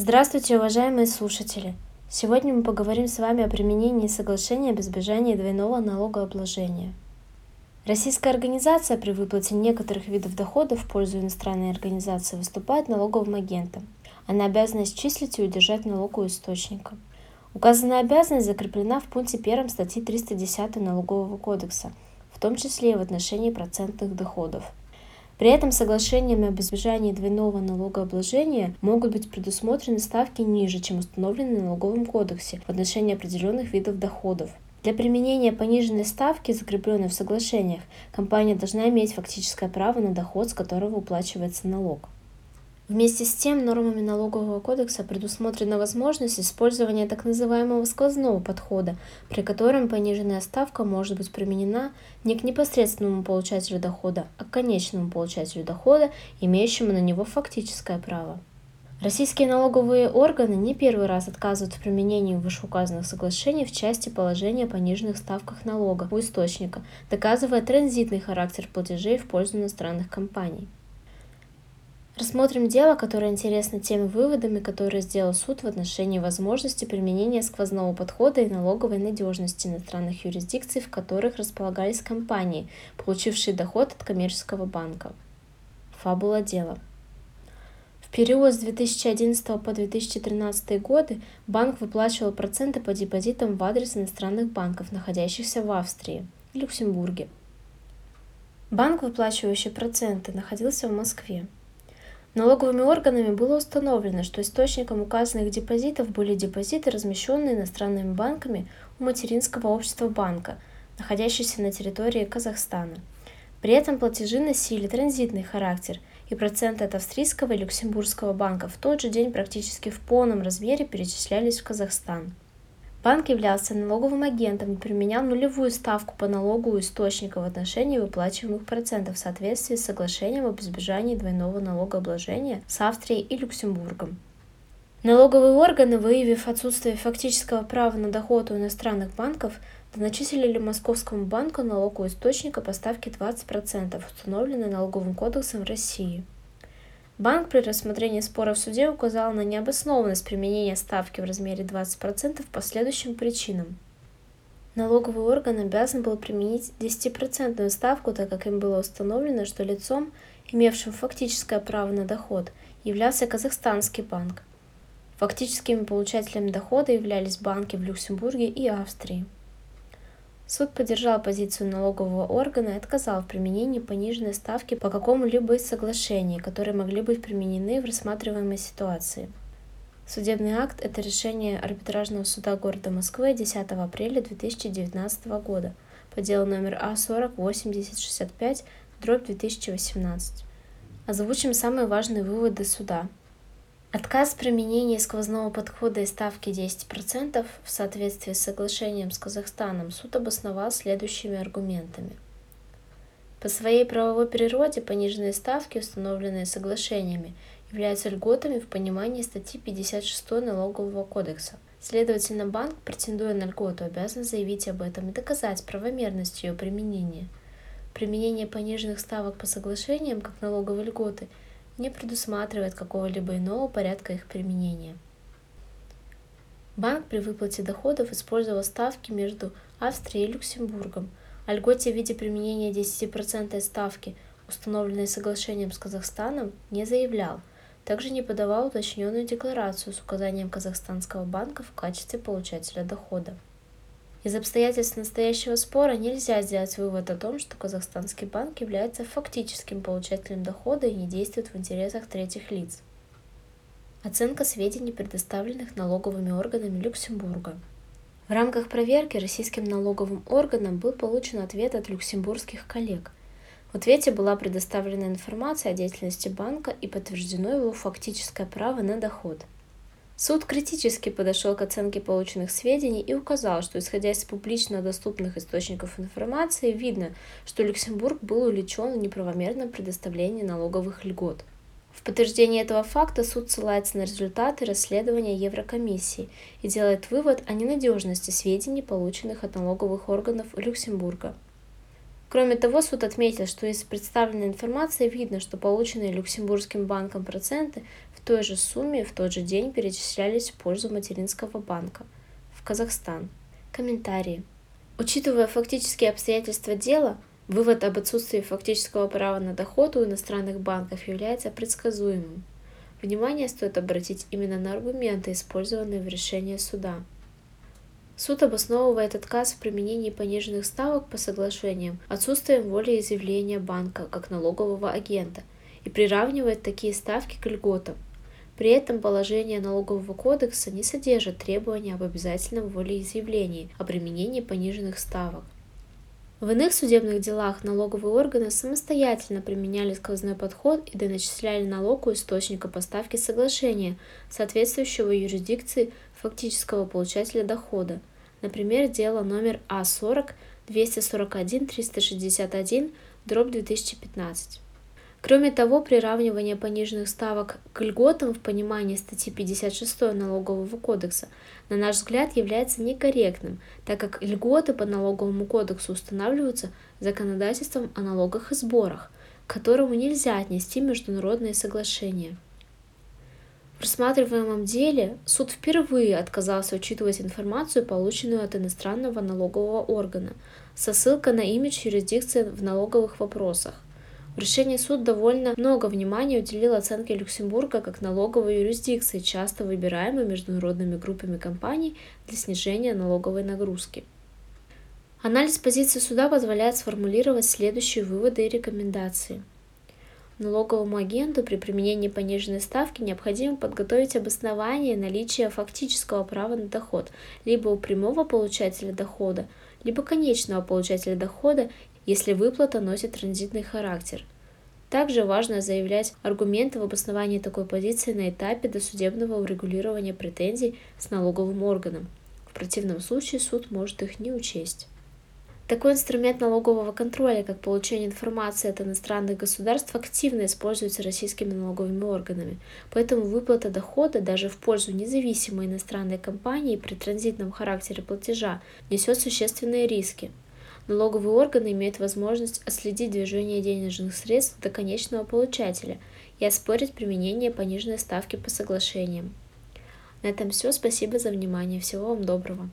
Здравствуйте, уважаемые слушатели! Сегодня мы поговорим с вами о применении соглашения об избежании двойного налогообложения. Российская организация при выплате некоторых видов доходов в пользу иностранной организации выступает налоговым агентом. Она обязана исчислить и удержать налог у источника. Указанная обязанность закреплена в пункте 1 статьи 310 Налогового кодекса, в том числе и в отношении процентных доходов – при этом соглашениями об избежании двойного налогообложения могут быть предусмотрены ставки ниже, чем установлены в налоговом кодексе в отношении определенных видов доходов. Для применения пониженной ставки, закрепленной в соглашениях, компания должна иметь фактическое право на доход, с которого уплачивается налог. Вместе с тем, нормами налогового кодекса предусмотрена возможность использования так называемого сквозного подхода, при котором пониженная ставка может быть применена не к непосредственному получателю дохода, а к конечному получателю дохода, имеющему на него фактическое право. Российские налоговые органы не первый раз отказывают в применении вышеуказанных соглашений в части положения о пониженных ставках налога у источника, доказывая транзитный характер платежей в пользу иностранных компаний. Рассмотрим дело, которое интересно теми выводами, которые сделал суд в отношении возможности применения сквозного подхода и налоговой надежности иностранных юрисдикций, в которых располагались компании, получившие доход от коммерческого банка. Фабула дела. В период с 2011 по 2013 годы банк выплачивал проценты по депозитам в адрес иностранных банков, находящихся в Австрии и Люксембурге. Банк, выплачивающий проценты, находился в Москве. Налоговыми органами было установлено, что источником указанных депозитов были депозиты, размещенные иностранными банками у материнского общества банка, находящегося на территории Казахстана. При этом платежи носили транзитный характер, и проценты от австрийского и люксембургского банка в тот же день практически в полном размере перечислялись в Казахстан. Банк являлся налоговым агентом и применял нулевую ставку по налогу у источника в отношении выплачиваемых процентов в соответствии с соглашением об избежании двойного налогообложения с Австрией и Люксембургом. Налоговые органы, выявив отсутствие фактического права на доход у иностранных банков, доначислили Московскому банку налог у источника по ставке 20%, установленной налоговым кодексом России. Банк при рассмотрении спора в суде указал на необоснованность применения ставки в размере 20% по следующим причинам. Налоговый орган обязан был применить 10% ставку, так как им было установлено, что лицом, имевшим фактическое право на доход, являлся казахстанский банк. Фактическими получателями дохода являлись банки в Люксембурге и Австрии. Суд поддержал позицию налогового органа и отказал в применении пониженной ставки по какому-либо из соглашений, которые могли быть применены в рассматриваемой ситуации. Судебный акт – это решение арбитражного суда города Москвы 10 апреля 2019 года по делу номер А408065, дробь 2018. Озвучим самые важные выводы суда – Отказ применения сквозного подхода и ставки 10% в соответствии с соглашением с Казахстаном суд обосновал следующими аргументами. По своей правовой природе пониженные ставки, установленные соглашениями, являются льготами в понимании статьи 56 Налогового кодекса. Следовательно, банк, претендуя на льготу, обязан заявить об этом и доказать правомерность ее применения. Применение пониженных ставок по соглашениям, как налоговой льготы – не предусматривает какого-либо иного порядка их применения. Банк при выплате доходов использовал ставки между Австрией и Люксембургом. О льготе в виде применения 10% ставки, установленной соглашением с Казахстаном, не заявлял. Также не подавал уточненную декларацию с указанием казахстанского банка в качестве получателя дохода. Из обстоятельств настоящего спора нельзя сделать вывод о том, что казахстанский банк является фактическим получателем дохода и не действует в интересах третьих лиц. Оценка сведений, предоставленных налоговыми органами Люксембурга. В рамках проверки российским налоговым органам был получен ответ от люксембургских коллег. В ответе была предоставлена информация о деятельности банка и подтверждено его фактическое право на доход – Суд критически подошел к оценке полученных сведений и указал, что исходя из публично доступных источников информации, видно, что Люксембург был увлечен в неправомерном предоставлении налоговых льгот. В подтверждение этого факта суд ссылается на результаты расследования Еврокомиссии и делает вывод о ненадежности сведений, полученных от налоговых органов Люксембурга. Кроме того, суд отметил, что из представленной информации видно, что полученные Люксембургским банком проценты той же сумме в тот же день перечислялись в пользу материнского банка в Казахстан. Комментарии. Учитывая фактические обстоятельства дела, вывод об отсутствии фактического права на доход у иностранных банков является предсказуемым. Внимание стоит обратить именно на аргументы, использованные в решении суда. Суд обосновывает отказ в применении пониженных ставок по соглашениям отсутствием воли изъявления банка как налогового агента и приравнивает такие ставки к льготам. При этом положение налогового кодекса не содержит требования об обязательном волеизъявлении о применении пониженных ставок. В иных судебных делах налоговые органы самостоятельно применяли сквозной подход и доначисляли налог у источника поставки соглашения, соответствующего юрисдикции фактического получателя дохода. Например, дело номер А40 241 361 дробь 2015. Кроме того, приравнивание пониженных ставок к льготам в понимании статьи 56 Налогового кодекса, на наш взгляд, является некорректным, так как льготы по Налоговому кодексу устанавливаются законодательством о налогах и сборах, к которому нельзя отнести международные соглашения. В рассматриваемом деле суд впервые отказался учитывать информацию, полученную от иностранного налогового органа, со ссылкой на имидж юрисдикции в налоговых вопросах. В решении суд довольно много внимания уделил оценке Люксембурга как налоговой юрисдикции, часто выбираемой международными группами компаний для снижения налоговой нагрузки. Анализ позиции суда позволяет сформулировать следующие выводы и рекомендации. Налоговому агенту при применении пониженной ставки необходимо подготовить обоснование наличия фактического права на доход либо у прямого получателя дохода, либо конечного получателя дохода если выплата носит транзитный характер. Также важно заявлять аргументы в обосновании такой позиции на этапе досудебного урегулирования претензий с налоговым органом. В противном случае суд может их не учесть. Такой инструмент налогового контроля, как получение информации от иностранных государств, активно используется российскими налоговыми органами, поэтому выплата дохода даже в пользу независимой иностранной компании при транзитном характере платежа несет существенные риски. Налоговые органы имеют возможность отследить движение денежных средств до конечного получателя и оспорить применение пониженной ставки по соглашениям. На этом все. Спасибо за внимание. Всего вам доброго.